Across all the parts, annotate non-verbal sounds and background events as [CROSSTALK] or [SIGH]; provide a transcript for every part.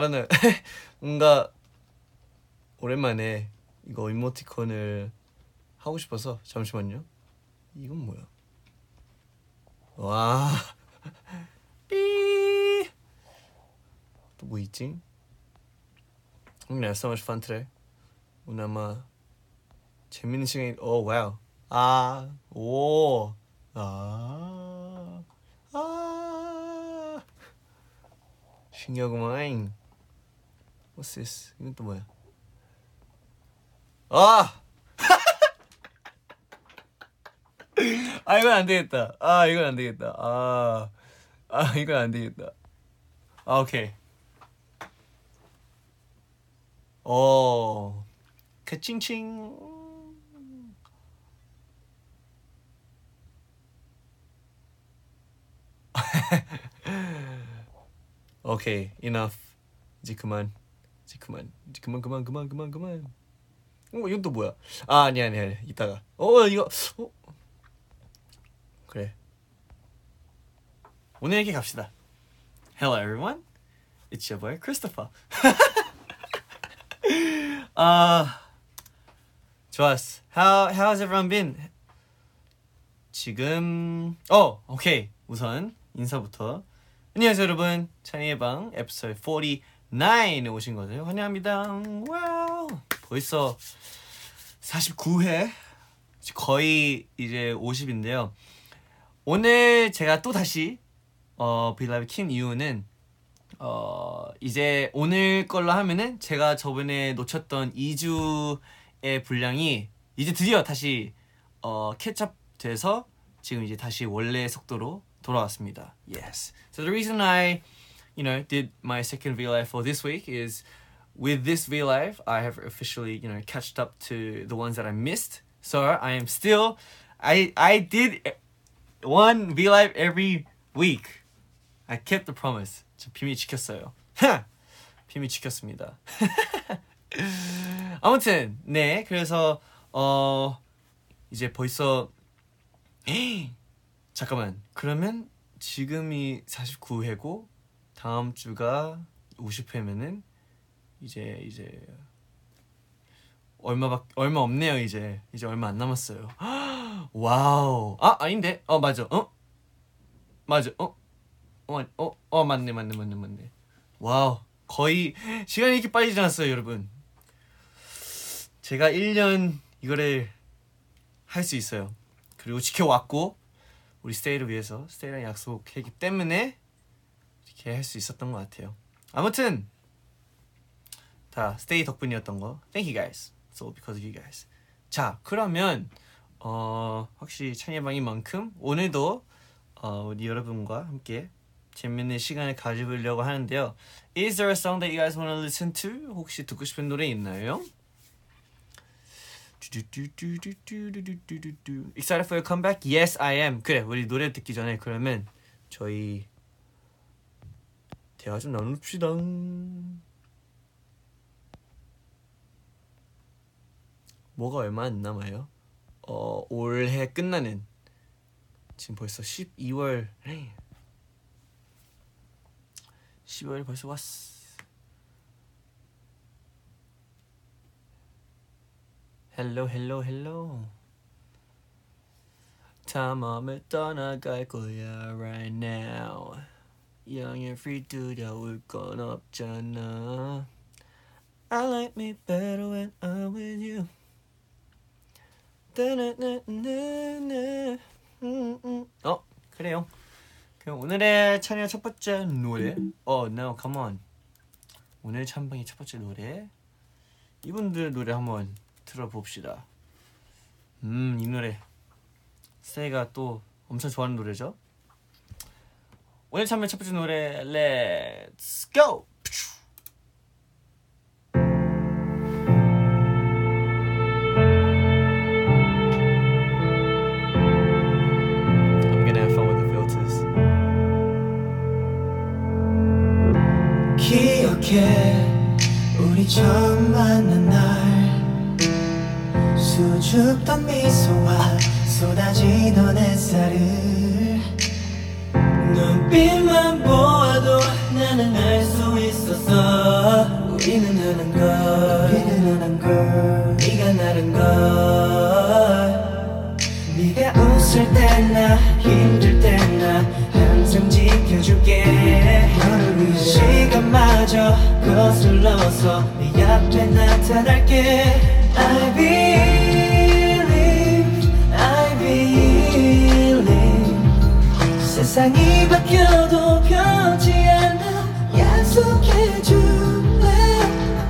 know. [LAUGHS] 뭔가 오랜만에 이거 이모티콘을 하고 싶어서 잠시만요. 이건 뭐야? 와. [LAUGHS] 삐. 또 뭐 있지? I'm gonna have so much fun today. 오늘 아마 재밌는 시간이. 오 wow. 아, 오, 아, 아. 신기하구만. What's this? 이건 또 뭐야? 아! [LAUGHS] 아 이건 안 되겠다. 아 이건 안 되겠다. 아, 아 이건 안 되겠다. 아 오케이. 오, 카칭칭. [LAUGHS] 오케이, enough. 이제 그만. 이제 그만. 이제 그만 그만 그만 그만 그만. 어 이건 또 뭐야? 아 아니 아니 아니 이따가. 어 이거 어 그래. 오늘 얘기 갑시다. Hello everyone. It's your boy Christopher. [LAUGHS] 아 좋았어. How how's everyone been? 지금 어 오케이 우선 인사부터 안녕하세요 여러분 찬이의 방 에피소드 49에 오신 것을 환영합니다 wow 벌써 49회 거의 이제 50인데요 오늘 제가 또 다시 어 V LIVE 킨 이유는 어 이제 오늘 걸로 하면은 제가 저번에 놓쳤던 2주의 분량이 이제 드디어 다시 어 캐첩 돼서 지금 이제 다시 원래 속도로 돌아왔습니다. Yes. So the reason I, you know, did my second V live for this week is with this V live I have officially, you know, catched up to the ones that I missed. So I am still, I I did one V live every week. I kept the promise. 저 비밀 지켰어요. 비밀 지켰습니다. 아무튼 네 그래서 어 이제 벌써 잠깐만 그러면 지금이 49회고 다음 주가 50회면은 이제 이제 얼마밖 얼마 없네요 이제. 이제 얼마 안 남았어요. [GASPS] 와우. 아 아닌데? 어 맞아. 어? 맞아. 어어어 어, 어, 맞네 맞네 맞네 맞네. Wow. 거의 시간이 이렇게 빨리 지났어요 여러분. 제가 1년 이거를 할 수 있어요. 그리고 지켜왔고 우리 스테이를 위해서 스테이랑 약속했기 때문에 이렇게 할 수 있었던 것 같아요. 아무튼 다 스테이 덕분이었던 거. Thank you guys. It's all because of you guys. 자 그러면 어 확실히 찬이의 방인 만큼 오늘도 어, 우리 여러분과 함께 재밌는 시간을 가져보려고 하는데요. Is there a song that you guys want to listen to? 혹시 듣고 싶은 노래 있나요? Excited for your comeback? Yes, I am. 그래, 우리 노래 듣기 전에 그러면 저희 대화 좀 나눕시다. 뭐가 얼마 안 남아요? 어, 올해 끝나는 지금 벌써 12월 12월 벌써 왔어. 헬로 헬로 헬로 다 맘을 떠나갈 거야 right now 영영 free 두려울 건 없잖아. I like me better when I'm with you. 따나나나나. 어 그래요. 그럼 오늘의 찬이의 첫 번째 노래. 어 no come on. 오늘 찬방의 첫 번째 노래. 이분들 노래 한번 들어봅시다. 음, 이 노래. 세이가 또 엄청 좋아하는 노래죠. 오늘 참여 첫 번째 노래, Let's go! I'm gonna have fun with the filters. 기억해 우리 처음 만난 날 수줍던 미소와 쏟아지던 햇살 빛만 보아도 나는 알 수 있었어. 우리는 하는 걸. 우리는 하는 걸. 네가 나는 걸. 네가 웃을 때나 힘들 때나 항상 지켜줄게. 너를 위해. 시간마저 거슬러서 네 앞에 나타날게. I'll be 세상이 바뀌어도 변치 않아 약속해줄래?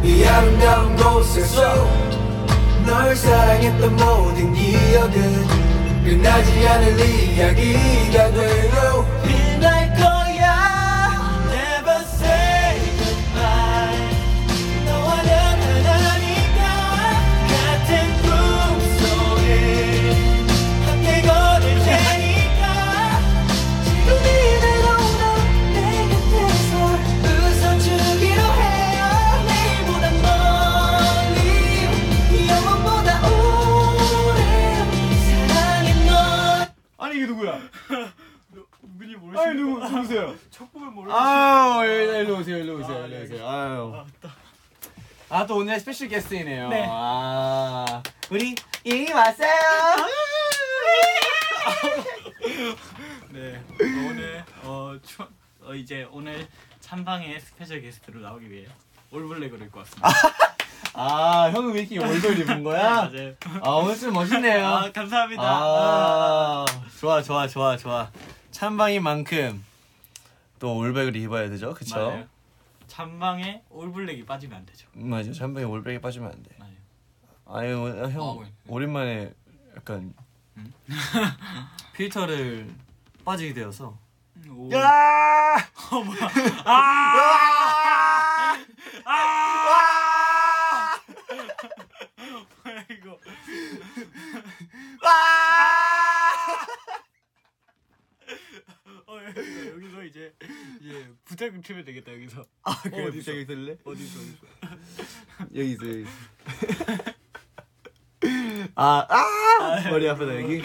이 아름다운 곳에서 널 사랑했던 모든 기억은 끝나지 않을 이야기가 돼요 누구야? [LAUGHS] 누군지 아니 [LAUGHS] 모르시는 누구 누구세요? 첫 보면 모르 아우 일로 일로 오세요 일로 오세요 아, 일로 네. 오세요 아유 아또 오늘 스페셜 게스트이네요 네. 아 우리 이 왔어요 [LAUGHS] 네 어, 오늘 어, 추, 어 이제 오늘 찬방의 스페셜 게스트로 나오기 위해 올블랙으로 입고 왔습니다. 아 형은 왜 이렇게 올돌 입은 거야? [LAUGHS] 맞아요. 아 오늘 좀 멋있네요 아 감사합니다. 아 좋아 좋아 좋아 좋아 찬방인 만큼 또 올백을 입어야 되죠 그쵸? 맞아요. 찬방에 올블랙이 빠지면 안 되죠. 맞아 찬방에 올백이 빠지면 안 돼 맞아요. 아유 어, 형 아, 왜? 오랜만에 약간 음? [LAUGHS] 필터를 빠지게 되어서 오. 야! 어, 뭐야? 아! 아! 뭐야 이거? 어 여기서, 여기서 이제 이제 부탁을 치면 되겠다 여기서. 아 그래 어디서? 부탁이 들래? 어디서 어디서? 여기 있어 여기 있어 [LAUGHS] 아, 아! 머리 아프다 여기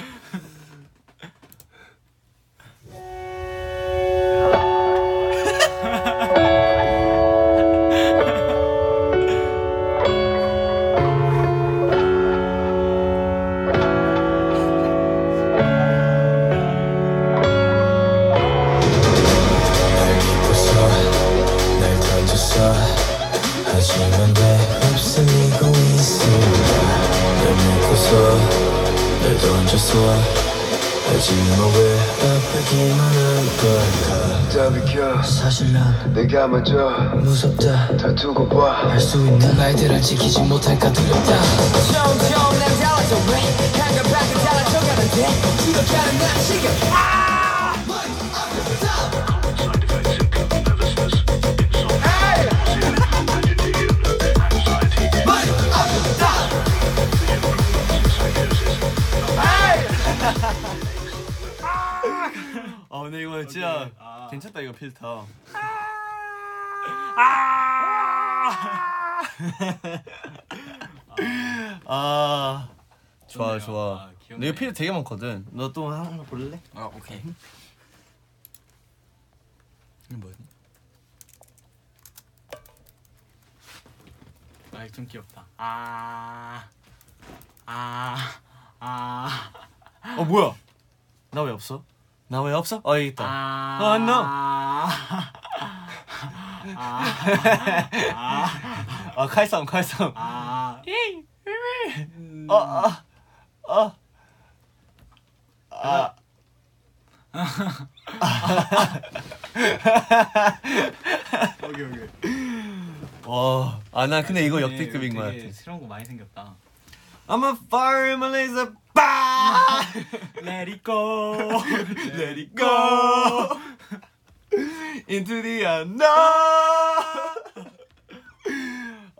수 있는 말들을 지키지 못할까 두렵다 점점 난 달라져 왜 한결 밖에 달라져가는데 이렇게 하는 난 지금 아 근데 이거 진짜 오케이. 아. 괜찮다 이거 필터 아 좋아. 좋아 아. 근데 이거 되게 많거든 너 또 하나 볼래? 아 오케이. 이거 뭐야? 아좀 귀엽다. 아. 아. 아. 어 뭐야 나 왜 없어? 나 왜 없어? 어 여기 있다 아. 어, 안 넣어. 아. 아 칼싸움 칼싸움 아. 어어어 어, 아. [LAUGHS] 오케이 오케이. 와, 아, 나 근데 이거 네, 역대급인 것 같아. 새로운 거 많이 생겼다. I'm a fireman laser, [LAUGHS] 빠! [LAUGHS] Let it go. Let it go into the unknown.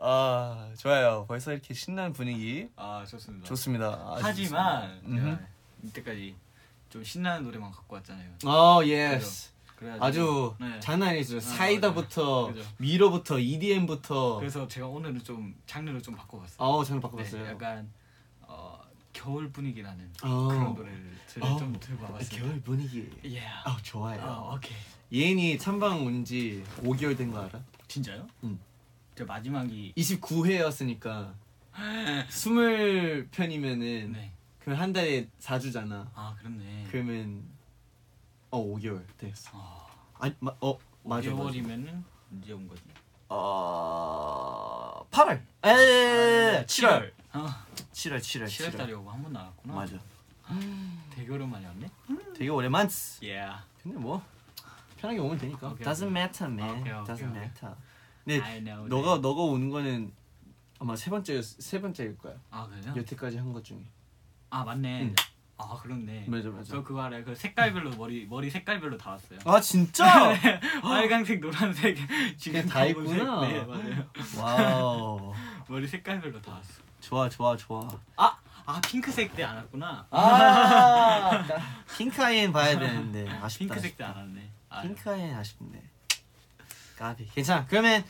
아, 좋아요. 벌써 이렇게 신나는 분위기 아 좋습니다. 좋습니다. 아, 하지만. 제가 이때까지 좀 신나는 노래만 갖고 왔잖아요. 어, yes. 그래가지고 아주 네. 장난 아니죠. 아, 사이다부터. 그죠. 미로부터 EDM부터 그래서 제가 오늘은 좀 장르를 좀 바꿔봤어요. 어, 네, 바꿔봤어요. 약간 어, 겨울 분위기 나는 어. 그런 노래를 들, 어. 좀 들고 와봤습니다. 겨울 분위기. 예. 아, 좋아요. 어, 오케이. 예인이 참방 온 지 5개월 된 거 알아? 진짜요? 응. 저 마지막이 29회였으니까 20편이면은 네. 그럼 한 달에 4주잖아. 아 그렇네. 그러면 어 5개월 됐어. 아, 아니 마, 어 맞아 맞아. 5개월이면은 언제 온 거지? 어 8월. 에 7월. 아, 7월 7월 7월 달에 오고 한 번 나왔구나. 맞아. 되게 오랜만에 왔네. 되게 오랜만. 예. 근데 뭐 편하게 오면 되니까. 오케이, Doesn't matter, man. 오케이, 오케이, Doesn't 오케이. matter. 근데 너가 that. 너가 오는 거는 아마 세 번째 세 번째일 거야. 아 그래요? 여태까지 한 것 중에. 아 맞네. 응. 아 그렇네. 맞아, 맞아. 저 그거 알아요. 그 색깔별로 머리 머리 색깔별로 다 왔어요. 아 진짜? [LAUGHS] 빨간색, 노란색, 지금 다. 있구나. 네 맞아요. Wow. [LAUGHS] 머리 색깔별로 다 왔어. 좋아 좋아 좋아. 아, 아 핑크색 때 안 왔구나. 아 [LAUGHS] 핑크 아이엔 봐야 되는데 아쉽다. 핑크색 때 안 왔네. 아, 핑크 아이엔 아쉽네. 까비. 괜찮아. 그러면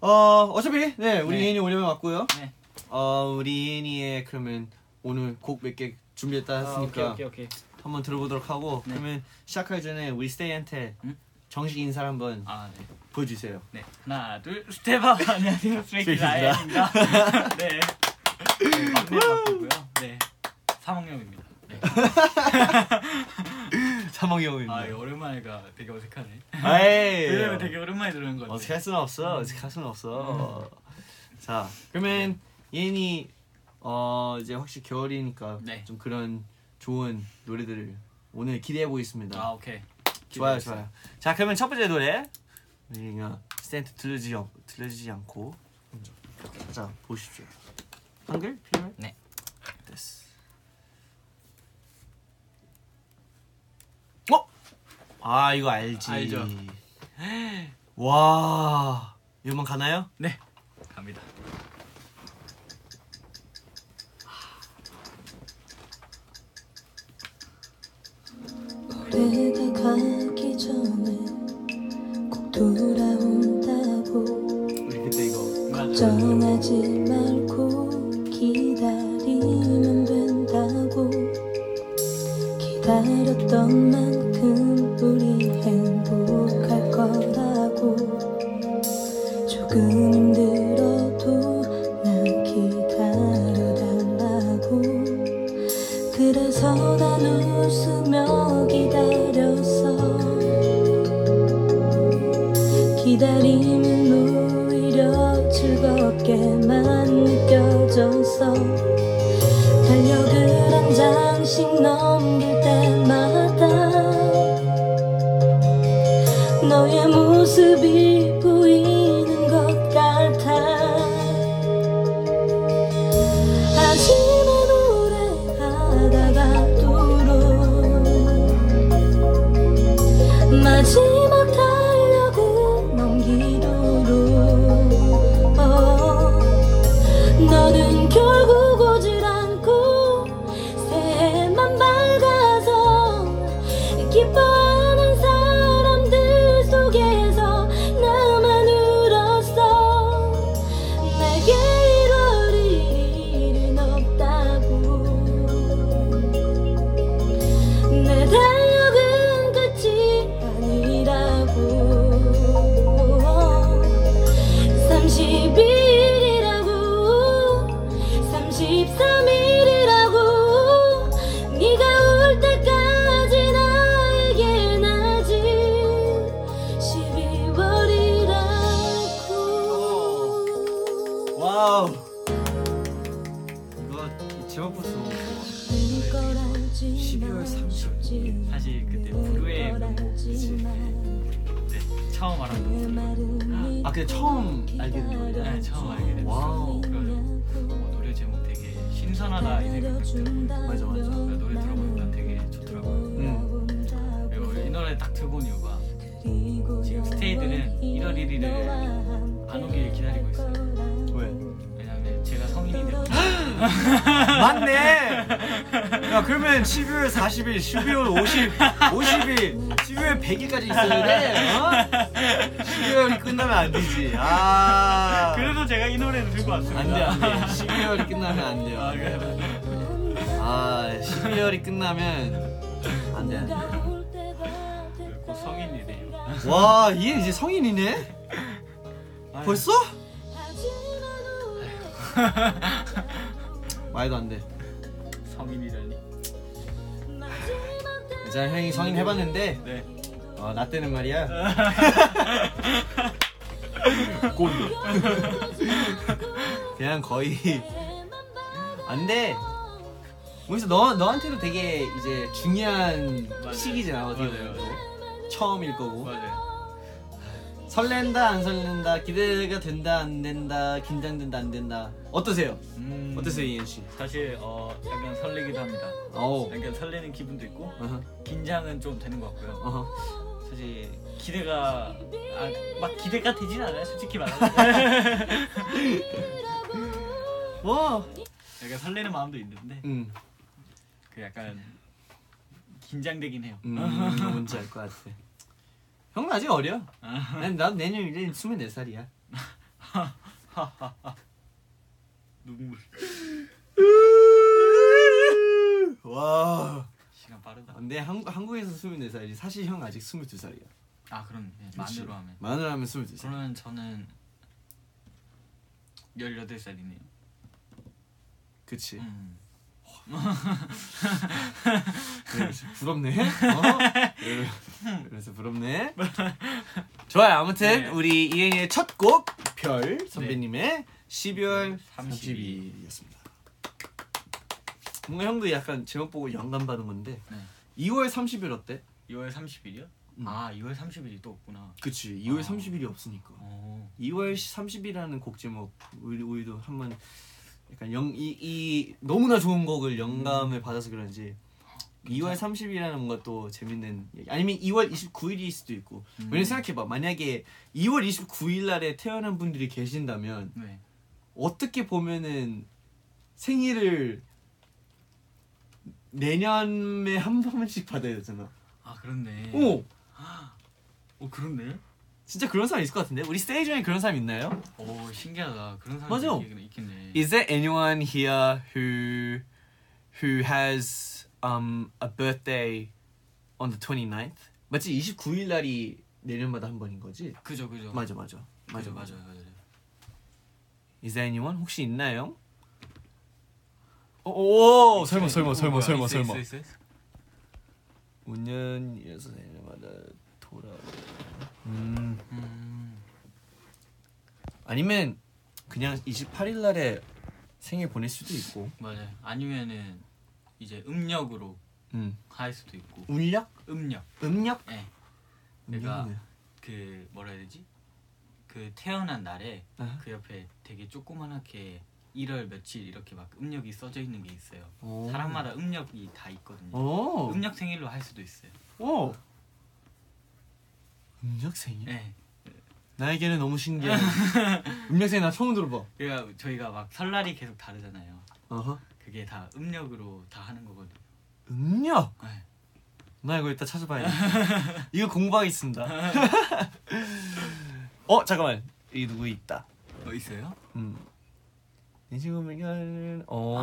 어 어차피 네 우리 네. 이엔이 오려면 왔고요. 네. 어 우리 이엔이의 그러면 오늘 곡 몇 개 준비했다 아, 했으니까 오케이 오케이 오케이. 한번 들어보도록 하고 네. 그러면 시작하기 전에 우리 스테이한테 응? 정식 인사를 한번 아 네. 보여주세요. 네. 하나 둘 Step out [LAUGHS] 안녕하세요. 라이언입니다. [LAUGHS] 네. 네. 막내 바꾸고요. 네. 사몽형입니다. 네. [LAUGHS] 사몽이 형입니다. 아 이거 오랜만에가 되게 어색하네. 아이. 왜냐면 [LAUGHS] 되게 오랜만에 들은 건데. 어색할 수는 없어. 어색할 수는 없어. 자, 그러면 예인이 어 이제 확실히 겨울이니까 네. 좀 그런 좋은 노래들을 오늘 기대해 보겠습니다. 아 오케이. 좋아요. 좋아요. 자, 그러면 첫 번째 노래 우리가 스탠트 들려주지 않, 들려주지 않고 먼저 자 보십시오. 한글 필요해? 네. 됐어. 어? 아 이거 알지. 알죠. 와 이거만 가나요? 네. 갑니다. 올해가 가기 전에 꼭 돌아온다고 우리 그때 이거 걱정하지 말고 12월 30일 사실 그때 불후의 명곡 네, 처음 알았던 아 근데 처음 알게 된 노래 네, 처음 알게 됐어요. Wow. 어, 노래 제목 되게 신선하다 이 생각이 들었거든요. 맞아 맞아 그래서 노래 들어보니까 되게 좋더라고요. 응 그리고 이 노래 딱 듣고 온 이유가 지금 스테이들은 1월 1일을 안 오길 기다리고 있어요. 왜? 왜냐면 제가 성인이 되고 맞네 야 그러면 12월 40일 12월 50 50일 12월 100일까지 있어야 돼 어? 12월이 끝나면 안 되지 아 그래서 제가 이 노래를 들고 왔습니다. 안돼 안돼 12월이 끝나면 안 돼요 아? 아 12월이 끝나면 안 돼 안 돼 곧 성인이 돼요. 와 얘 이제 성인이네? 벌써? 말도 안 돼. 성인이라니. 이제 형이 성인 해봤는데 네. 어, 나 때는 말이야. [LAUGHS] 꼰대. [LAUGHS] 그냥 거의 안 돼. 그래서 너 너한테도 되게 이제 중요한 맞아요. 시기잖아 어떻게 맞아요, 보면 처음일 거고 맞아요. 설렌다 안 설렌다 기대가 된다 안 된다 긴장된다 안 된다 어떠세요? 음, 어떠세요 이현 씨? 사실 어 약간 설레기도 합니다. 어우 약간 설레는 기분도 있고 어허 긴장은 좀 되는 것 같고요. 어허 사실 기대가 아, 막 기대가 되진 않아요. 솔직히 말하면. [LAUGHS] 뭐 약간 설레는 마음도 있는데 음, 그 약간 긴장되긴 해요. 음 뭔지 알 것 같아 형은 아직 어려 난, 난 내년 이제 24살이야 [LAUGHS] 눈물. [LAUGHS] 와 시간 빠르다. 근데 한, 한국에서 24살이지 사실 형 아직 22살이야 아 그럼 네, 만으로 하면. 만으로 하면 22살 그러면 저는 18살이네요. 그치 음. 그래서 부럽네 어? 그래- 그래서 부럽네 좋아요 아무튼 네. 우리 이행의 첫 곡 별 선배님의 12월 30일. 30일이었습니다 뭔가 형도 약간 제목 보고 영감 받은 건데 네. 2월 30일 어때? 2월 30일이요? 음. 아 2월 30일이 또 없구나. 그치 2월 아. 30일이 없으니까 어. 2월 30일이라는 곡 제목 우리 우리도 한번 약간 영 이 이 너무나 좋은 곡을 영감을 받아서 그런지 2월 30일이라는 뭔가 또 재밌는 얘기. 아니면 2월 29일일 수도 있고 음. 왜냐면 생각해봐 만약에 2월 29일 날에 태어난 분들이 계신다면 네. 어떻게 보면은 생일을 내년에 한 번씩 받아야 되잖아. 아 그렇네. 오오 그렇네. 진짜 그런 사람 있을 것 같은데 우리 스테이지 중에 그런 사람 있나요? 오 신기하다. 그런 사람 맞아. 있겠네. Is there anyone here who who has um a birthday on the 29th? 맞지? 29일 날이 내년마다 한 번인 거지? 그죠 그죠. 맞아 맞아. 맞아 그죠, 맞아. 맞아요. Is there anyone 혹시 있나요? 오, 오 설마 설마 오, 설마 설마 설마. 있어, 있어? 5년 여섯 살마다 돌아. 음 음. 아니면 그냥 28일 날에 생일 보낼 수도 있고. 맞아요. 아니면은 이제 음력으로 음 할 수도 있고. 울력? 음력. 음력? 네. 내가 그 뭐라 해야 되지? 그 태어난 날에 아하. 그 옆에 되게 조그만하게 1월 며칠 이렇게 막 음력이 써져 있는 게 있어요. 오. 사람마다 음력이 다 있거든요. 오. 음력 생일로 할 수도 있어요. 오. 음력 생일? 네. 나에게는 너무 신기해. [LAUGHS] 음력 생일 나 처음 들어봐. 그러니까 저희가 막 설날이 계속 다르잖아요. 어허. 그게 다 음력으로 다 하는 거거든요. 음력. 네. 나 이거 이따 찾아봐야 돼. [LAUGHS] 이거 공부하겠습니다. [LAUGHS] 어 잠깐만. 이 누구 있다. 어 있어요? 음. 내 지금은 어.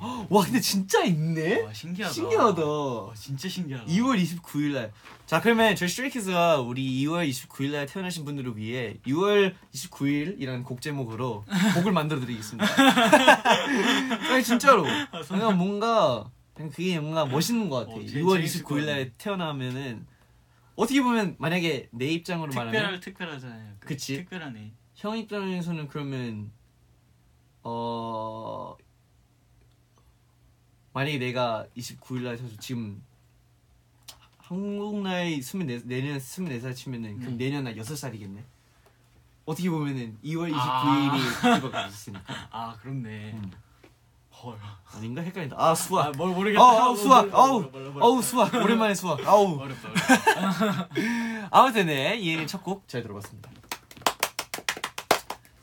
아. 와 근데 진짜 있네. 와 신기하다. 신기하다. 와, 진짜 신기하다. 2월 29일 날. 자, 그러면 저희 스트레이키즈가 우리 2월 29일 날 태어나신 분들을 위해 6월 29일이라는 곡 제목으로 곡을 만들어 드리겠습니다. [LAUGHS] 아니 진짜로. 그냥 뭔가 그냥 그게 뭔가 멋있는 것 같아. 어, 재- 6월 재밌을 것 29일 날 태어나면은 어떻게 보면 만약에 내 입장으로 말하면 특별 특별하잖아요. 그 그치. 특별하네. 형 입장에서는 그러면 어 만약에 내가 29일 날 사실 지금 한국 나이 24 내년 24살 치면은 그럼 네. 내년 날 6살이겠네. 어떻게 보면은 2월 29일이 아. 그거가 있으니까. [LAUGHS] 아 그렇네. 음. 헐. 아닌가 헷갈린다. 아 수학. 아, 뭘 모르겠다. 어, 아우 수학. 아우. 아우 수학. 오랜만에 수학. 아우. [LAUGHS] 어렵다. 어렵다. [LAUGHS] 아무튼 네 이해린 첫곡 잘 들어봤습니다.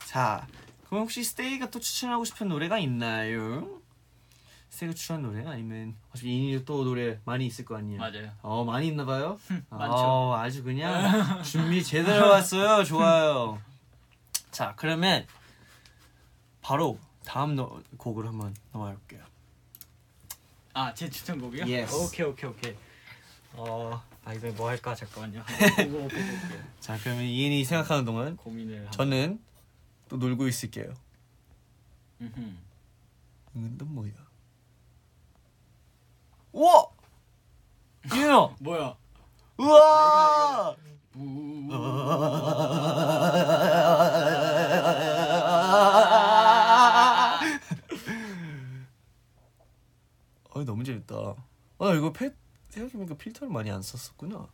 자 그럼 혹시 스테이가 또 추천하고 싶은 노래가 있나요? 스테이가 추천한 노래가 아니면 어차피 이엔이 또 노래 많이 있을 거 아니에요? 맞아요. 어 많이 있나 봐요? 많죠. 어, 아주 그냥 [LAUGHS] 준비 제대로 왔어요. 좋아요. 자 그러면 바로 다음 노, 곡으로 한번 넘어가 볼게요. 아 제 추천곡이요? Yes. 오케이 오케이 오케이. 어, 아 이제 뭐 할까 잠깐만요. 한번 보고 볼게요. 자 그러면 이엔이 생각하는 동안 고민을. 저는 또 놀고 있을게요. 음흠. 이건 또 뭐야? 우와! 윤호! [LAUGHS] 뭐야? 우와! 아 너무 재밌다. 아 이거 패 생각해보니까 필터를 많이 안 썼었구나.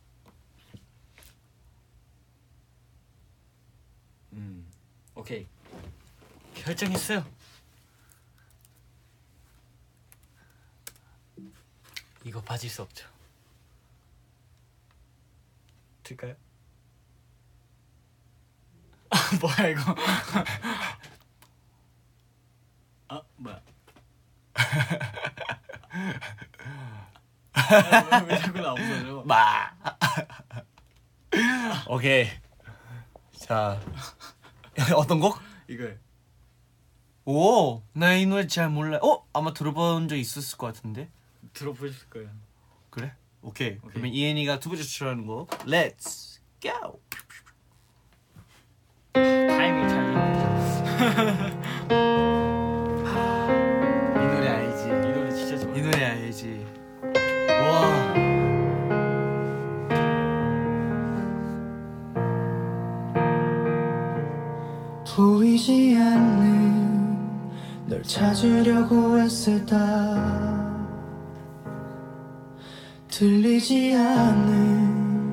음. 오케이. 결정했어요. 이거 빠질 수 없죠. 들까요? 아 뭐야 이거? 아 뭐야? 아, [LAUGHS] 왜, 왜 자꾸 나 없어져? 마. 오케이. 자 [LAUGHS] 어떤 곡? 이거 오, 나 이 노래 잘 몰라. 어, 아마 들어본 적 있었을 것 같은데. 들어보실 거예요. 그래? 오케이. 그러면 이엔이가 두 번째 추천하는 곡, Let's Go. 타이밍 잘이 [LAUGHS] 보이지 않는 널 찾으려고 애쓰다. 들리지 않는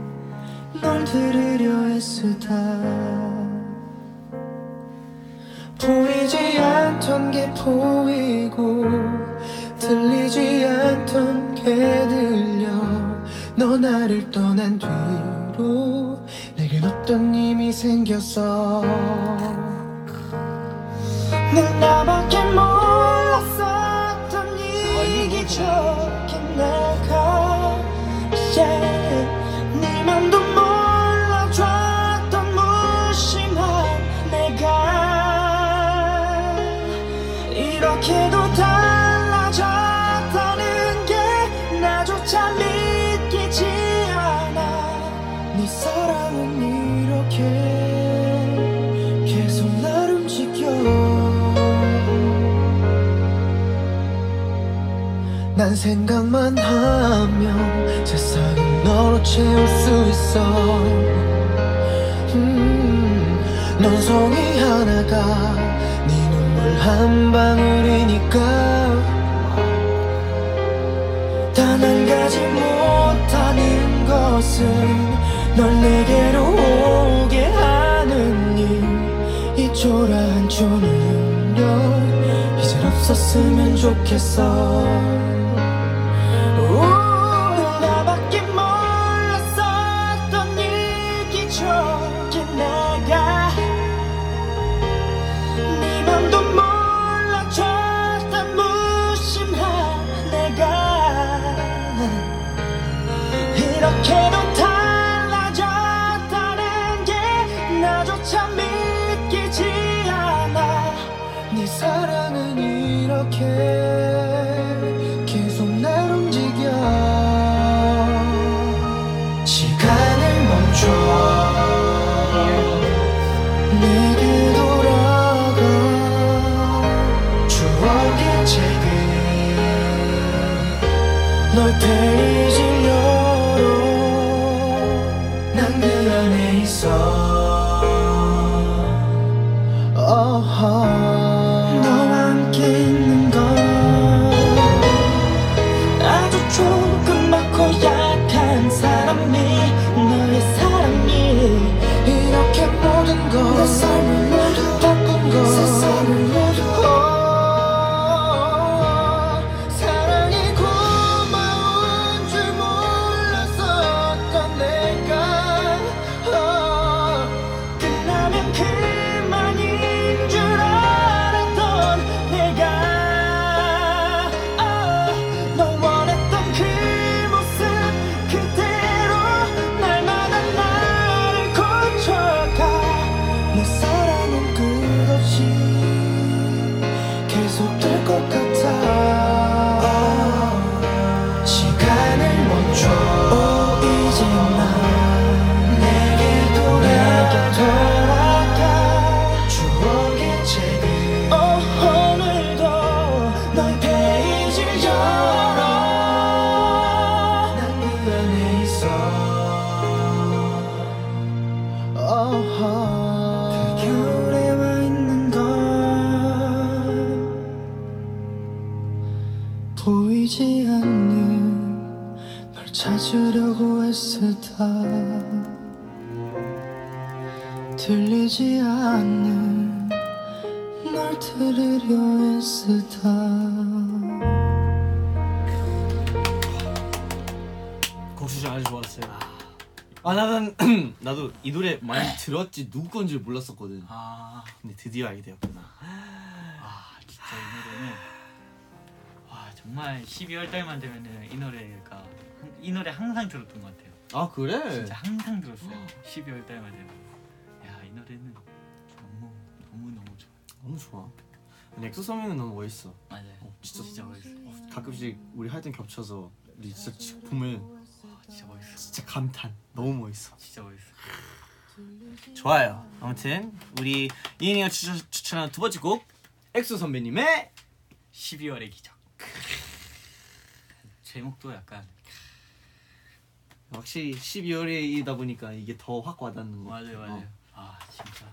널 들으려 애쓰다. 보이지 않던 게 보이고 들리지 않던 게 들려. 너 나를 떠난 뒤로 내겐 어떤 힘이 생겼어 난 나밖에 몰랐었던 이기적 난 생각만 하면 세상을 너로 채울 수 있어. 음, 넌 송이 하나가 네 눈물 한 방울이니까. 단 한 가지 못하는 것은 널 내게로 오게 하는 일 이 초라한 초능력 이젠 없었으면 좋겠어 들었지 누구 건지 몰랐었거든. 아, 근데 드디어 알게 되었구나. 아 진짜 이 노래는 와 정말 12월 달만 되면은 이 노래가 항- 이 노래 항상 들었던 것 같아요. 아 그래? 진짜 항상 들었어요. 12월 달만 되면 야 이 노래는 너무 너무 너무 좋아. 너무 좋아. 아니, 엑소 선배님은 너무 멋있어. 맞아요. 어, 진짜 진짜 멋있어. 가끔씩 우리 할땐 겹쳐서 우리 진짜 지- 보면 와, 진짜 멋있어. 진짜 감탄. 너무 멋있어. 진짜 멋있어. 좋아요. 아무튼 우리 이인이가 추천, 추천한 두 번째 곡 엑소 선배님의 12월의 기적. [LAUGHS] 제목도 약간 확실히 12월이다 보니까 이게 더 확 와닿는 거. 맞아요 맞아요. 아 진짜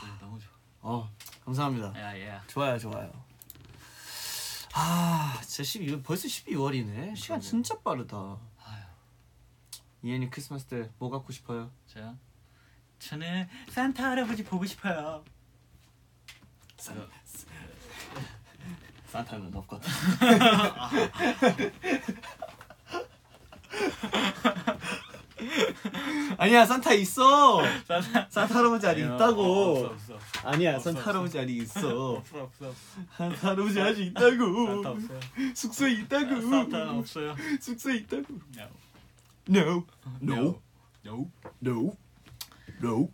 노래 너무 좋아. 어, 어 감사합니다. 야 야. 좋아요, 좋아요. 아, 진짜 12월 벌써 12월이네. 시간 진짜 빠르다. 아유 이엔이 크리스마스 때 뭐 갖고 싶어요? 저요? 저는 산타 할아버지 보고 싶어요. 산, 산타는 없거든. [LAUGHS] 아니야, 산타 있어. 산타 산타 할아버지 아직 있다고. 없어 없어 없어. 아니야, 없어, 산타 없어. 할아버지 아직 있어. 없어 없어. 산타 할아버지 아직 있다고. 산타 없어요. 숙소에 있다고. 산타는 없어요. 숙소에 있다고. No. No. No. No. No. No.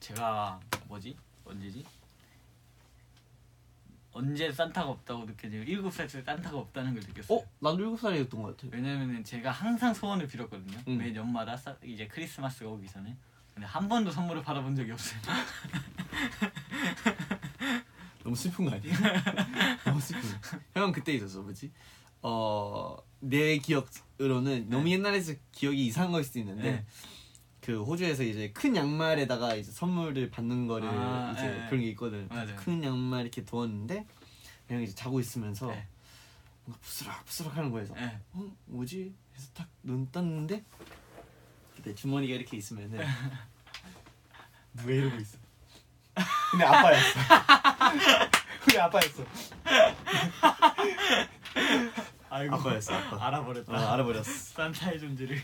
제가 뭐지? 언제지? 언제 산타가 없다고 느껴져요? 일곱 살 때 산타가 없다는 걸 느꼈어요. 어? 나도 일곱 살이었던 것 같아. 왜냐면은 제가 항상 소원을 빌었거든요. 응. 매 연마다 사- 이제 크리스마스가 오기 전에. 근데 한 번도 선물을 받아본 적이 없어요. [LAUGHS] 너무 슬픈 거 아니야? [LAUGHS] 너무 슬픈. 형 그때 있었어, 뭐지? 어, 내 기억으로는 너무 옛날에서 기억이 이상한 걸 수도 있는데 네. 그 호주에서 이제 큰 양말에다가 이제 선물을 받는 거를 아, 이제 네. 그런 게 있거든. 맞아요. 큰 양말 이렇게 두었는데 그냥 이제 자고 있으면서 네. 뭔가 부스럭 부스럭 하는 거에서 네. 어 뭐지? 해서 딱 눈 떴는데 그때 주머니가 이렇게 있으면 은 [LAUGHS] 누가 이러고 있어. [LAUGHS] 근데 아빠였어. [LAUGHS] 우리 아빠였어. 아이고. 아빠였어, 아빠. 알아버렸다. 어, 알아버렸어. 산타의 존재를.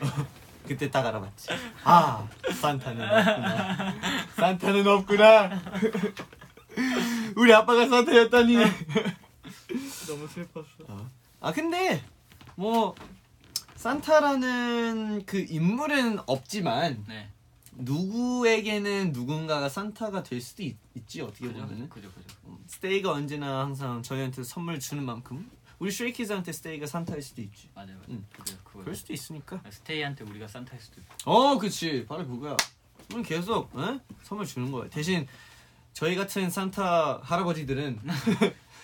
그때 딱 알아봤지. 아, 산타는 없구나. 산타는 없구나. 우리 아빠가 산타였다니. 너무 슬펐어. 아 근데 뭐 산타라는 그 인물은 없지만 네. 누구에게는 누군가가 산타가 될 수도 있, 지 어떻게 그죠? 보면은 그죠 그죠. 음, 스테이가 언제나 항상 저희한테 선물 주는 만큼 우리 슈레이키즈한테 스테이가 산타일 수도 있지. 맞아요 맞아요. 응. 그죠 그거. 그럴 수도 있으니까. 스테이한테 우리가 산타일 수도 있고. 어, 그치. 바로 그거야. 우리 계속 어? 선물 주는 거야. 대신 저희 같은 산타 할아버지들은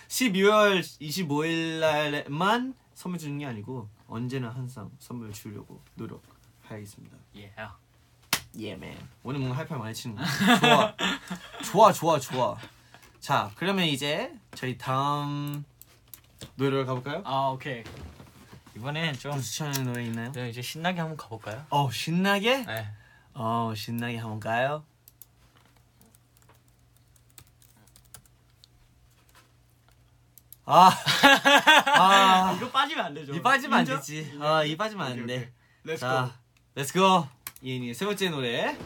12월 25일 날만 선물 주는 게 아니고 언제나 항상 선물 주려고 노력하겠습니다. 예. 예, 맨. 오늘 뭔가 할팔 많이 치는 거. 좋아. 좋아, 좋아, 좋아. 자, 그러면 이제 저희 다음 노래로 가볼까요? 아 오케이. 이번엔 좀 추천하는 노래 있나요? 네, 이제 신나게 한번 가볼까요? 어, 신나게? 네. 어, 신나게 한번 가요. 아, [LAUGHS] 아, 이거 빠지면 안 되죠. 이 빠지면 안 인정? 되지. 아, 이 빠지면 안 오케이, 돼. 오케이. 렛츠 자, 렛츠 고. 이은이의 세 번째 노래.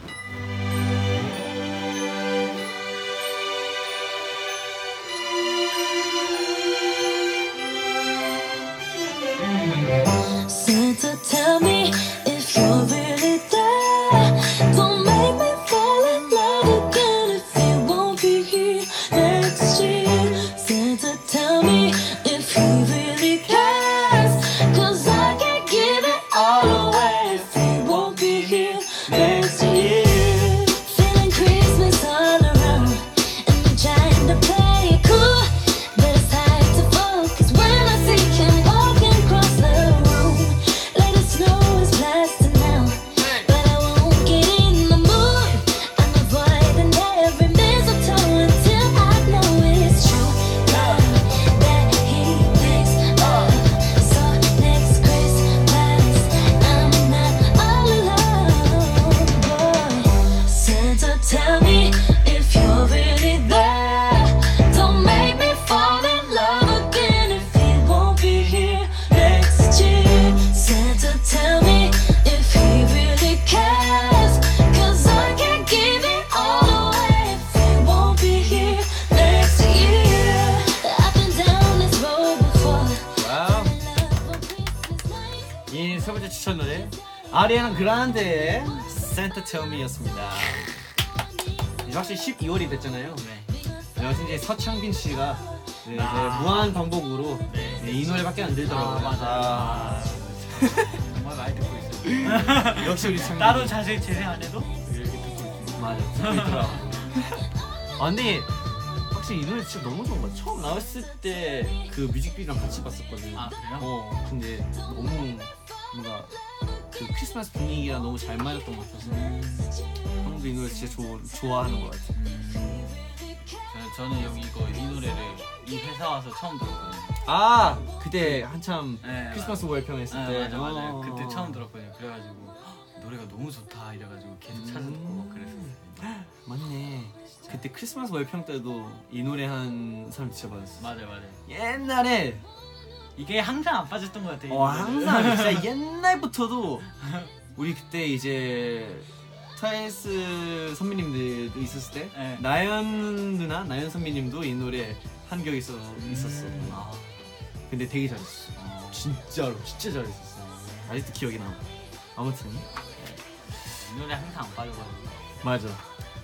Santa, tell me 역시 우리. 따로 자세히 재생 안 해도 이렇게 듣고. 맞아 있더라. 아 근데 확실히 이 노래 진짜 너무 좋은 거야. 처음 나왔을 때 그 뮤직비디오랑 같이 봤었거든. 아 그래요? 어 근데 너무 뭔가 그 크리스마스 분위기랑 너무 잘 맞았던 것 같아서 형도 이 노래 진짜 좋 좋아하는 것 같아. 음. 저, 저는 여기 이거 이 노래를 이 회사 와서 처음 들었거든요. 아 그때 한참 네, 크리스마스 월평 했을 아, 때 맞아 맞아 요. 어. 그때 처음 들었거든요. 그래가지고 헉, 노래가 너무 좋다 이래가지고 계속 찾아 듣고 막 그랬었어요. [GASPS] 맞네. 그때 크리스마스 월평 때도 이 노래 한 사람 진짜 많았어. 맞아요 맞아요. 옛날에 이게 항상 안 빠졌던 것 같아요. 이 어 노래는. 항상 진짜 [LAUGHS] 옛날부터도 [LAUGHS] 우리 그때 이제 트와이스 선배님들도 있었을 때 네. 나연 누나 나연 선배님도 이 노래 한 격 있어 있었어. 음. 아, 근데 되게 잘했어. 어, 진짜로 진짜 잘했었어. 아직도 기억이 나. 아무튼 이 노래 항상 안 빠져가지고 맞아.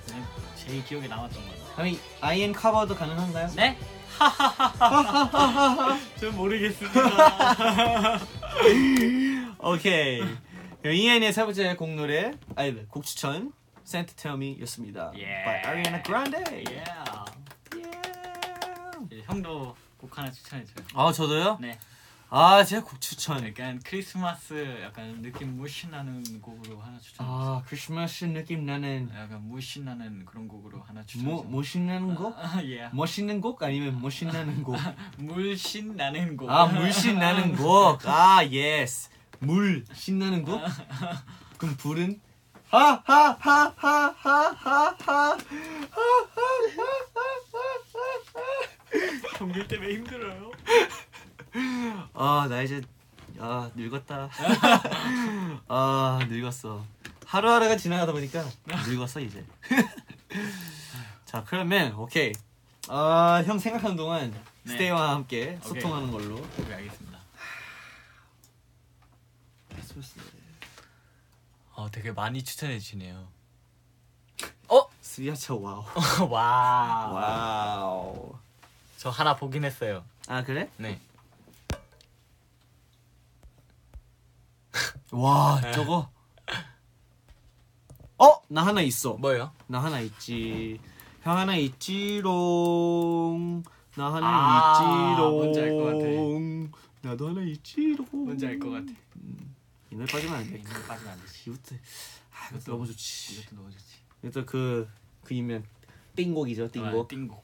그냥 제일 기억에 남았던 것 같아요. 아니 아이엔 커버도 가능한가요? 네? [LAUGHS] 전 모르겠습니다. [LAUGHS] 오케이. 이엔의 세 번째 곡 노래 아니 곡 추천 Santa Tell Me였습니다. 예. by Ariana Grande. 예. Yeah. 예, 형도 곡 하나 추천해줘요. 아 저도요? 네. 아 제가 곡 추천. 약간 크리스마스 약간 느낌 무신 나는 곡으로 하나 추천. 아 크리스마스 느낌 나는 약간 무신 나는 그런 곡으로 하나 추천. 뭐 멋있는 곡? 아, 예. 멋있는 곡 아니면 멋있는 곡? 물씬 나는 곡. 아 물씬 나는 곡. 아 Yes. 물 신나는 곡? 그럼 불은? 하하하하하하하 경기 때문에 힘들어요. 아 나 이제 아 늙었다. [LAUGHS] 아 늙었어. 하루하루가 지나가다 보니까 늙었어 이제. [LAUGHS] 자 그러면 오케이. 아 형 생각하는 동안 네. 스테이와 함께 오케이. 소통하는 걸로. 네, 알겠습니다. 어, 되게 많이 추천해 주시네요. 스리아차 Wow. [LAUGHS] 와. 와우. 저 하나 보긴 했어요. 아 그래? 네. 와 저거. 어? 나 하나 있어. 뭐요? 나 하나 있지. 형 하나 있지롱. 나 하나 아, 있지롱. 뭔지 알것 같아. 나도 하나 있지롱. 뭔지 알 것 같아. 이 노래 빠지면 안 돼. 이거 빠지면 안 되지. 이것도 아, 이것도 너무 좋지. 이것도 너무 좋지. 이것도 그 그 이면 띵곡이죠. 띵곡. 아, 띵곡.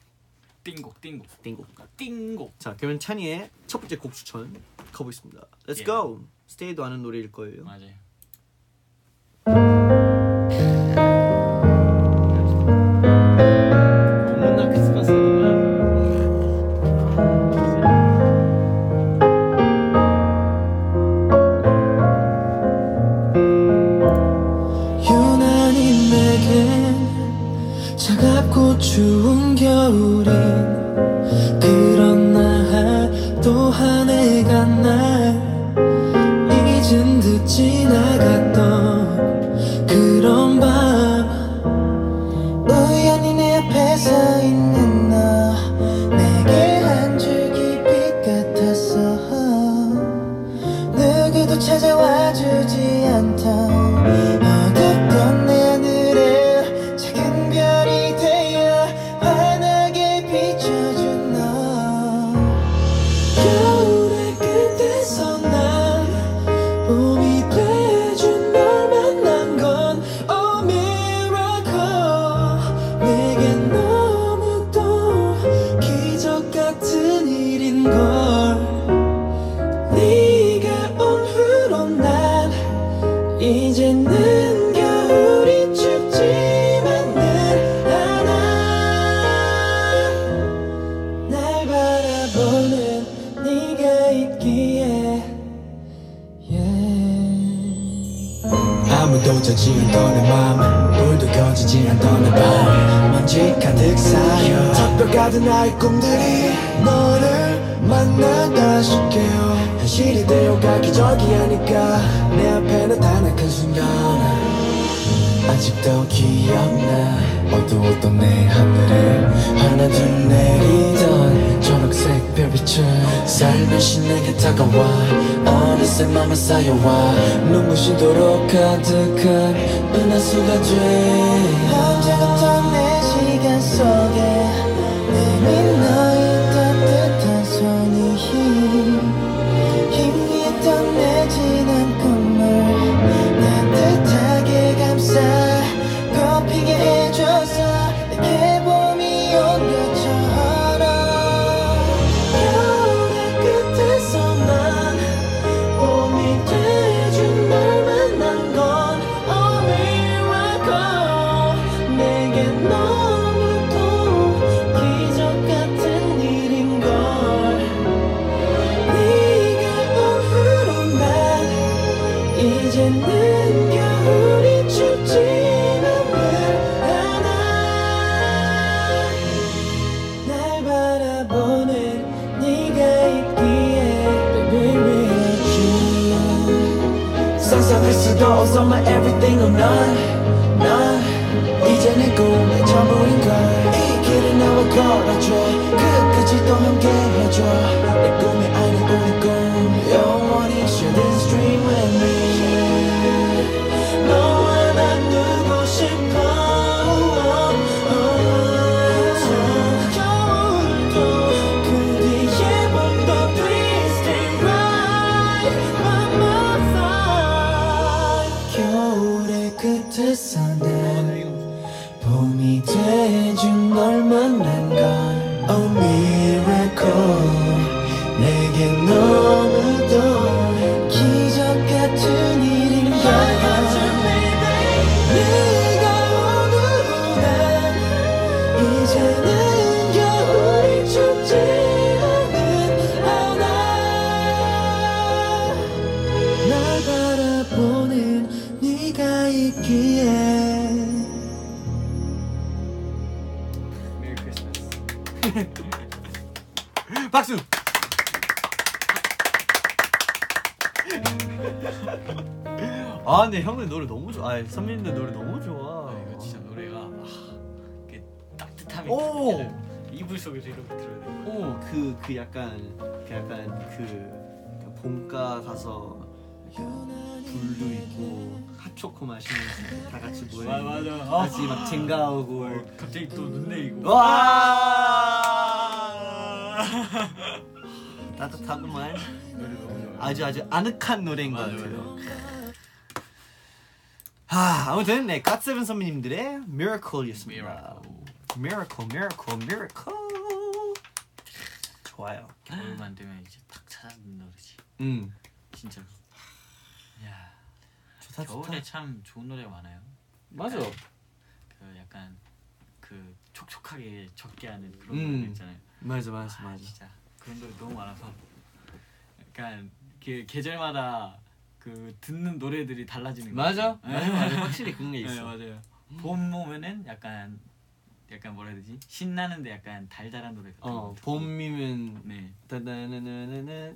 띵곡. 띵곡. 띵곡. 띵곡. 자, 그러면 찬이의 첫 번째 곡 추천 가보겠습니다. Let's 예. go. 스테이도 아는 노래일 거예요. 맞아요. 수가 돼 따뜻함이 오! 이불 속에서 이렇게 들어야 돼. 오그 그 약간 그 약간 그 봄가 가서 약간 불도 있고 핫초코 마시면서 다 같이 모여 맞아. 다 같이 막 쟁가하고 어, 갑자기 또 눈 내리고. 와 [LAUGHS] 따뜻하구만. 아주 아주 아늑한 노래인 것 맞아, 같아요. 하 아무튼 네 갓세븐 선배님들의 Miracle였습니다. Miracle, Miracle, Miracle. 좋아요. 겨울만 되면 이제 딱 찾아듣는 노래지. 음 진짜로. 야, 좋다 겨울에 좋다. 참 좋은 노래가 많아요. 맞아. 그 약간 그 촉촉하게 적게 하는 그런 음. 노래 있잖아요. 맞아 맞아 아, 맞아. 진짜 그런 노래 너무 많아서 약간 그 계절마다 그 듣는 노래들이 달라지는 거 맞아. 맞아 네. 맞아 확실히 그런 게 네, 있어. 맞아요. 봄 오면은 약간 약간 뭐라 해야 되지? 신나는데 약간 달달한 노래 같은 어 거 듣고. 봄이면 네. 따다나나나나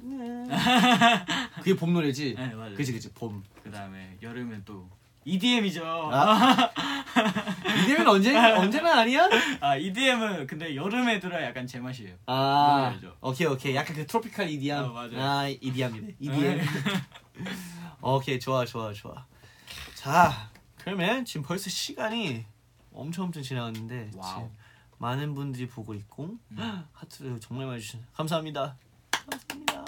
[LAUGHS] 그게 봄 노래지. 네, 맞아요. 그지 그지 봄. 그다음에 여름엔 또 EDM이죠. 아. [LAUGHS] 이대면 언제 언제나 아니야? 아 EDM은 근데 여름에 들어야 약간 제 맛이에요. 아 알죠? 오케이 오케이 약간 그 트로피칼 EDM. 어, 맞아요. 아 EDM이네. EDM. 네. [LAUGHS] 오케이 좋아 좋아 좋아. 자 그러면 지금 벌써 시간이 엄청 엄청 지나갔는데 Wow. 많은 분들이 보고 있고 음. [GASPS] 하트를 정말 많이 주신 감사합니다. 감사합니다.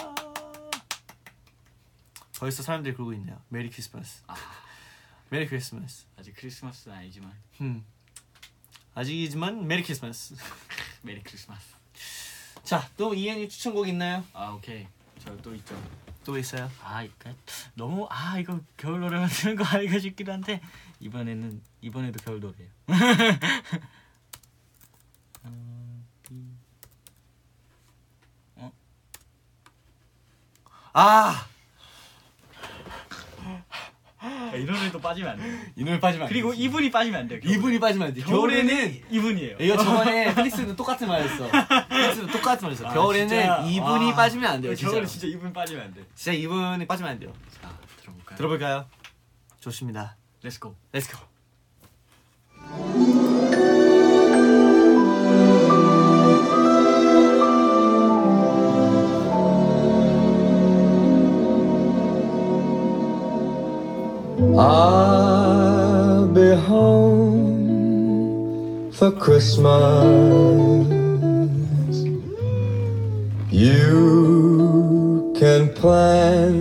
벌써 사람들이 그러고 있네요. Merry Christmas. 아. [LAUGHS] Merry Christmas. 아직 크리스마스는 아니지만 음. 아직이지만 Merry Christmas. [LAUGHS] Merry Christmas. 자, 또 이엔이 추천곡 있나요? 아 오케이. 저 또 있죠. 또 있어요. 아 이거 너무 아 이거 겨울 노래만 듣는 거 아닌가 싶긴 한데 이번에는 이번에도 겨울 노래예요. [LAUGHS] 아, 이 노래도 빠지면 안 돼요. 이 노래 빠지면 안 그리고 되지. 이분이 빠지면 안. 겨울에. 이분이 빠지면 안 돼. 겨울에는 이분이에요. 이거 저번에 [LAUGHS] 펠릭스도 똑같은 말했어. 펠릭스도 똑같은 말했어. 아, 겨울에는 진짜? 이분이 와. 빠지면 안 돼요. 겨울에 진짜. 진짜 이분 빠지면 안 돼. 진짜 이분이 빠지면 안 돼요. 자 들어볼까요? 들어볼까요? 좋습니다. Let's go. I'll be home for Christmas. You can plan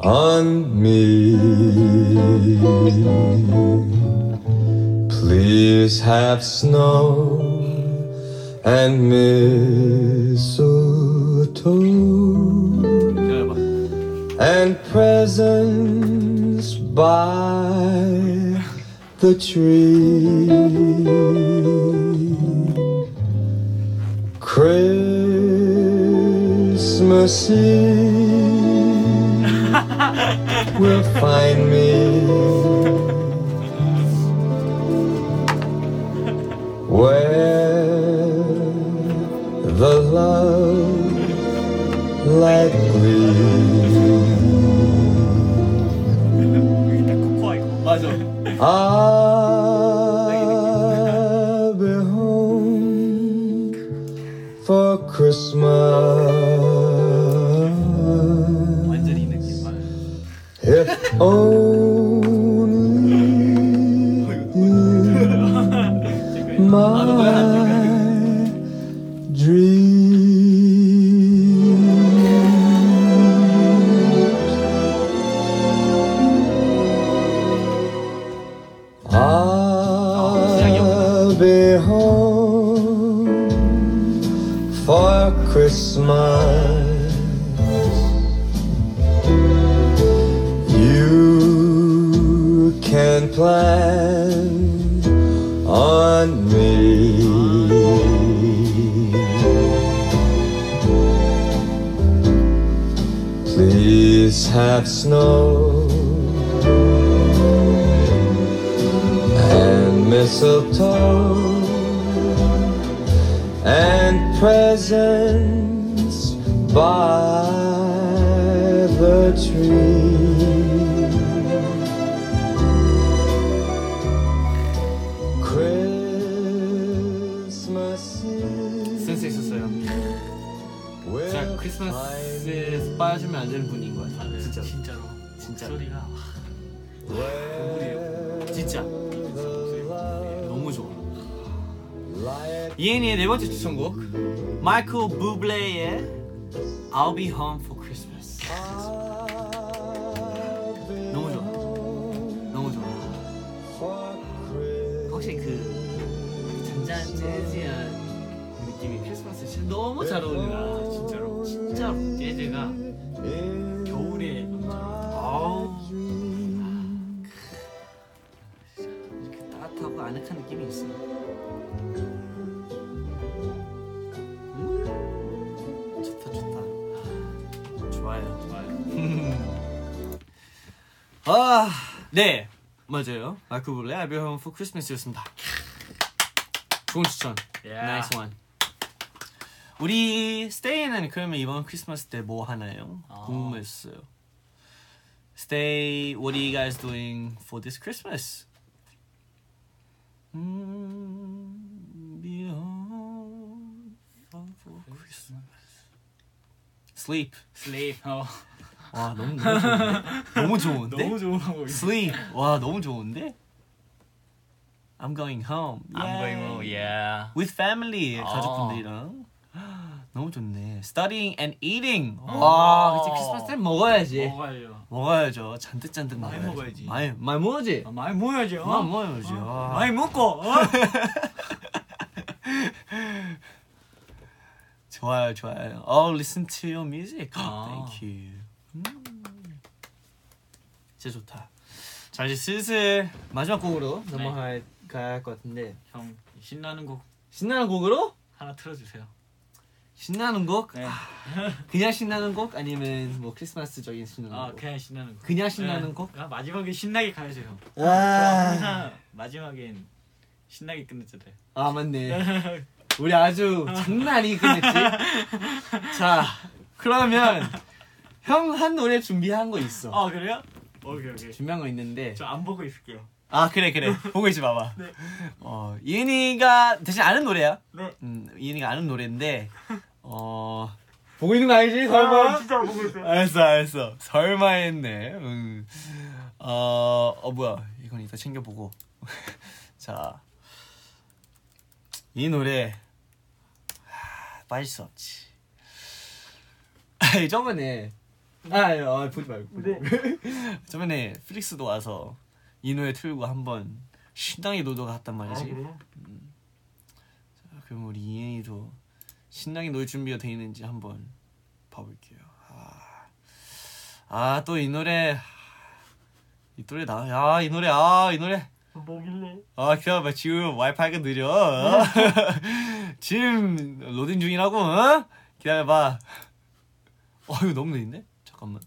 on me. Please have snow and mistletoe and presents by the tree. Christmas Eve will find me where the love light gleams. I'll be home for Christmas 완전히 이 느낌. if only Snow and mistletoe and presents by 이엔이의 네 번째 추천곡 마이클 부블레의 I'll Be Home for Christmas. 너무 좋아. 너무 좋아. 확실히 그 잔잔 재즈한 그 느낌이 크리스마스에 진짜 너무 잘 어울린다. 아, 네 맞아요. 마크 블레 I'll be home for Christmas였습니다. 좋은 추천. Yeah. 나이스 원. 우리 스테이는 그러면 이번 크리스마스 때 뭐 하나요? 아. 궁금했어요. Stay, what are you guys doing for this Christmas? Mm, be home for Christmas. Sleep. 슬립. 어. 와 너무 너무 좋은데? 너무 좋은데? 너무 좋은 거. Sleep. 와 너무 좋은데? I'm going home. I'm going home. Yeah. With family 아. 가족분들이랑 너무 좋네. Studying and eating. 와, 그치 크리스마스 때 먹어야지. 먹어야죠. 먹어야죠. 잔뜩 잔뜩 많이 먹어야지. 많이 많이 먹어야지. 아, 많이 먹어야죠. 많이 먹어야지. 와. 많이 먹고. 어? [LAUGHS] 좋아요, 좋아요. Oh, listen to your music. 아. Thank you. 음. 진짜 좋다. 자 이제 슬슬 마지막 곡으로 네. 넘어가야 할 것 같은데 형 신나는 곡 신나는 곡으로? 하나 틀어주세요. 신나는 곡? 네. 그냥 신나는 곡 아니면 뭐 크리스마스적인 신나는 아 곡? 그냥 신나는 곡. 그냥 신나는 네. 곡? 아, 마지막에 신나게 가야죠 형. 저 아, 항상 마지막엔 신나게 끝냈잖아요. 아 맞네. [LAUGHS] 우리 아주 장난 아니게 끝냈지. 자, 그러면 형 한 노래 준비한 거 있어. 아 그래요? 오케이 오케이. 준비한 거 있는데. 저 안 보고 있을게요. 아 그래 그래. [LAUGHS] 보고 있지 봐봐. 네. 어 이은이가 대신 아는 노래야. 네. 음 이은이가 아는 노래인데 어 보고 있는 거 아니지 설마? 진짜 보고 있어요. 알았어 알았어. 설마 했네. 음. 어, 어 뭐야 이건 이따 챙겨보고 [LAUGHS] 자 이 노래 하, 빠질 수 없지 [LAUGHS] 저번에 아, 아 보지 말고 보지 말고. [LAUGHS] 저번에 플릭스도 와서 이 노래 틀고 한번 신나게 놀러 갔단 말이지 자, 그럼 우리 이엔이도 신나게 놀 준비가 돼 있는지 한번 봐볼게요 아 또 이 노래 이 노래 나, 야, 이 노래, 아, 이 노래. 뭐길래? 아, 기다려봐. 지금 와이파이가 느려. 어? [LAUGHS] 지금 로딩 중이라고, 어? 기다려봐. 어, 이거 너무 느린데? 잠깐만.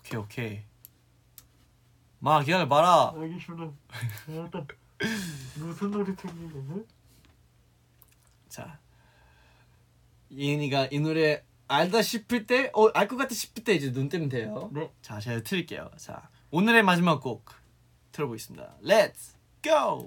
오케이, 오케이. 마, 기다려 봐라. 알겠습니다. 일단 무슨 틀리는 자. 이은이가 이 노래 알다 싶을 때, 어, 알 것 같다 싶을 때 이제 눈 뜨면 돼요. 네. 자, 제가 틀을게요. 자, 오늘의 마지막 곡 틀어보겠습니다. Let's go!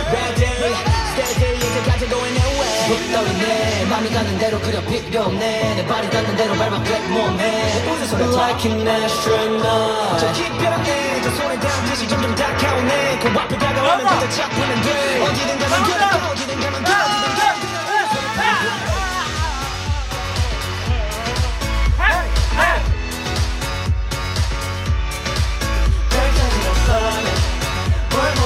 이제까지 going nowhere. 못 떠있네. 맘이 가는 대로 그려 필요 없네. 내 발이 닿는 대로 밟아 백 몸에. 우주선에 like an astronaut. 저 기별하네 저 손에 닿은 듯이 점점 다가오네. 그 앞에 다가오면 그저 잡히면 돼. 어디든 가면 그래 어디든 가면 그래 어디든 가면 뭘모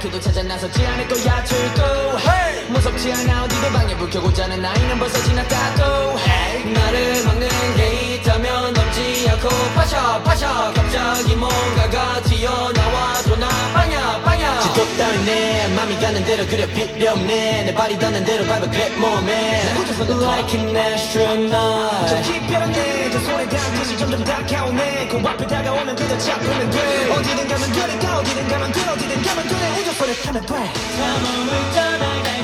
그도 찾아 나서지 않을 거야 출구 무섭지 않아. 어디도 방에 불 켜고 자는 나이는 벌써 지났다고. 나를 막는 게 있다면 넘지 않고. 파셔 파셔. 갑자기 뭔가가 튀어나와도 나 방야 방야. 내 맘이 가는 대로 그려 필요 없네. 내 발이 닿는 대로 밟아 그래 몸에. Like an astronaut. 저 기별한데 저 손에 닿은 듯이 점점 다가오네. 그 앞에 다가오면 그저 잡히면 돼. 어디든 가면 그래 어디든 가면 그래 어디든 가면 그래 우주선에 타면 돼다 몸을 떠나갈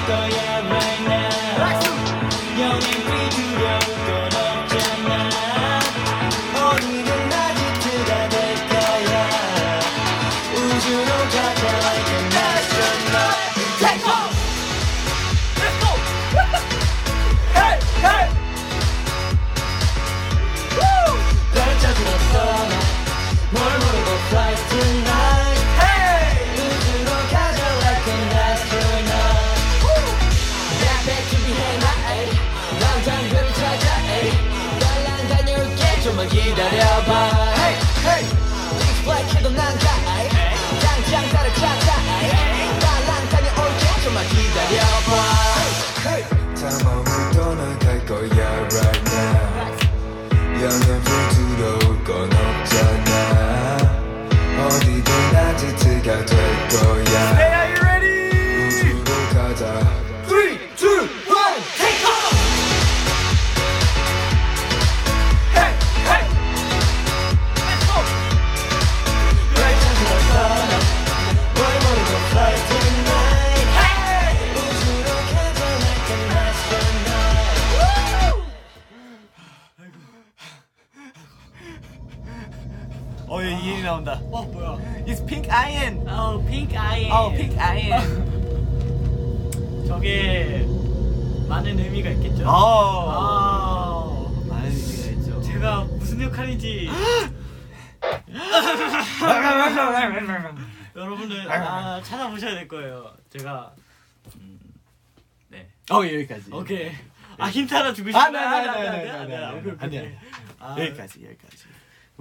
어, 여기까지. 오케이 아 힌트 하나 주고 아. 네, 네, 네, 네, 네, 네, 오케이, 오케이, 아니야. 오케이. 아, 여기까지, 여기까지.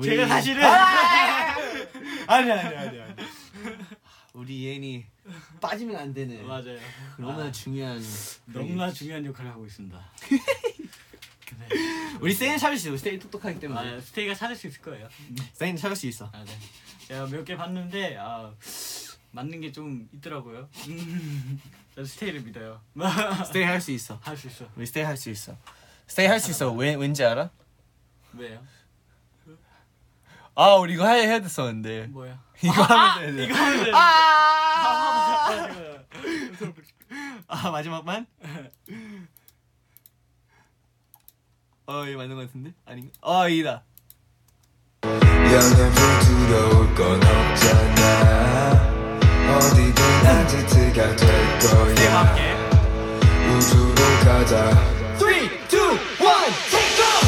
제가 사실은 [LAUGHS] 아니, 아니, 아니, 아니. 우리 이엔이 빠지면 안 되네. 맞아요. 너무나 아, 중요한. 너무나 중요한 역할을 하고 있습니다. [LAUGHS] 우리 세인 찾을 수 있어. 세인 똑똑하기 때문에. 아, 스테이가 찾을 수 있을 거예요. 세인 찾을 수 있어. 아, 네. 제가 몇 개 봤는데 아, 맞는 게 좀 있더라고요. 음, 저도 스테이를 믿어요. 스테이 할 수 있어. 할 수 있어. 우리 스테이 할 수 있어. 스테이 할 수 있어. 왜 왠지 알아? 왜요? 아 우리 이거 해야 해야 됐었는데 뭐야? 이거 하면 돼. 이거 하면 돼. 아! 아 마지막만? 어 이거 맞는 것 같은데? 아닌가? 어 이다. 영양분 두려울 건 없잖아 어디든 아지트가 될 거야 우주로 가자 3, 2, 1, take off!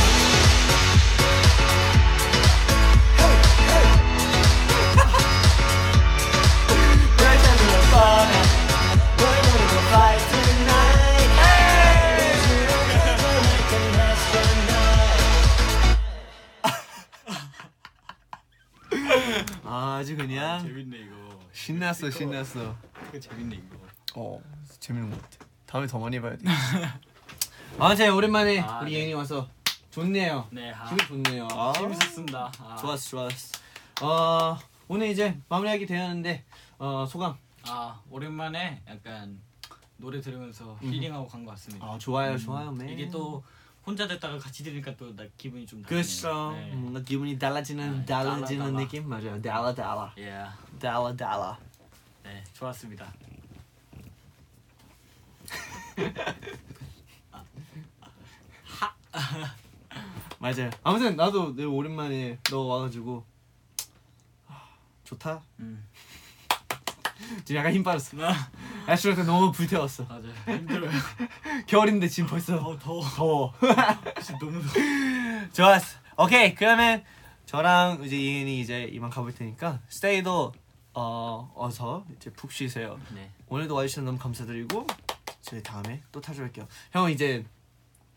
아주 그냥 재밌네 이거. 신났어 신났어. 이거 재밌네 이거. 어 재밌는 것 같아. 다음에 더 많이 봐야 돼. [LAUGHS] 아무튼 오랜만에 아, 우리 네. 예인이 와서 좋네요. 네. 아, 기분 좋네요. 아, 재밌었습니다. 아, 좋았어 좋았어. 어 오늘 이제 마무리하게 되었는데 어 소감? 아 오랜만에 약간 노래 들으면서 힐링하고 간 것 같습니다. 아 좋아요 음, 좋아요 맨. 이게 또 혼자 됐다가 같이 들으니까 또 나 기분이 좀 그렇죠 다르네요. 뭔가 기분이 달라지는 네, 달라지는 달라, 달라. 느낌 맞아요 달라 달라 네. 예. 달라 달라 네, 좋았습니다. [LAUGHS] 맞아요 아무튼 나도 내 오랜만에 너 와가지고 아, 좋다 음. 지금 약간 힘 빠졌어 나 날씨가 너무 불태웠어 맞아요. 힘들어요. [LAUGHS] 겨울인데 지금 벌써 어 더워. 더워 진짜 너무 더워. [LAUGHS] 좋았어. 오케이 그러면 저랑 이제 이엔이 이제 이만 가볼 테니까 스테이도 어 어서 이제 푹 쉬세요. 네. 오늘도 와주셔서 너무 감사드리고 저희 다음에 또 타주할게요. 형 이제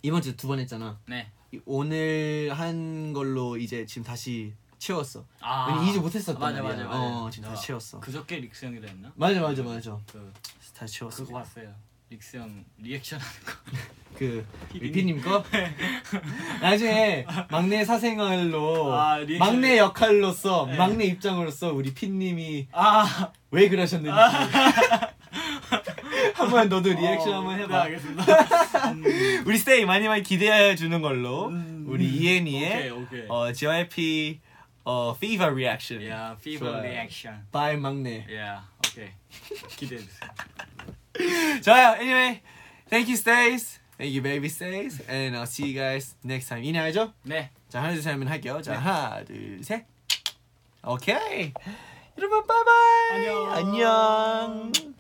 이번 주 두 번 했잖아. 네. 이- 오늘 한 걸로 이제 지금 다시 채웠어. 아. 2주 못했었단 맞아, 말이야. 맞아, 맞아. 어 지금 다시 채웠어. 그저께 릭스 형이라 했나? 맞아 맞아 맞아. 그 다시 채웠어. 그거 봤어요. 릭스 형 리액션 하는 거. [LAUGHS] 그. 리피님 거 [LAUGHS] 나중에 막내 사생활로 아. 막내 역할로서 네. 막내 입장으로서 우리 피님이 아. 왜 그러셨는지 [LAUGHS] 한번 너도 리액션 한번 네, 해봐 알겠습니다. 음, 우리 스테이 많이 많이 기대해 주는 걸로 음, 우리 이엔이의 오케이. 어, JYP 어, fever reaction 야, 피버 좋아요. 리액션. by 막내 야, 오케이. [LAUGHS] 기대해 [LAUGHS] 주세요. 좋아요 anyway thank you stays thank you baby stays and I'll see you guys next time 이내 알죠? 네. 자 하나 둘셋 하면 할게요 자 네. 하나 둘셋 오케이 여러분 바이바이 안녕. 안녕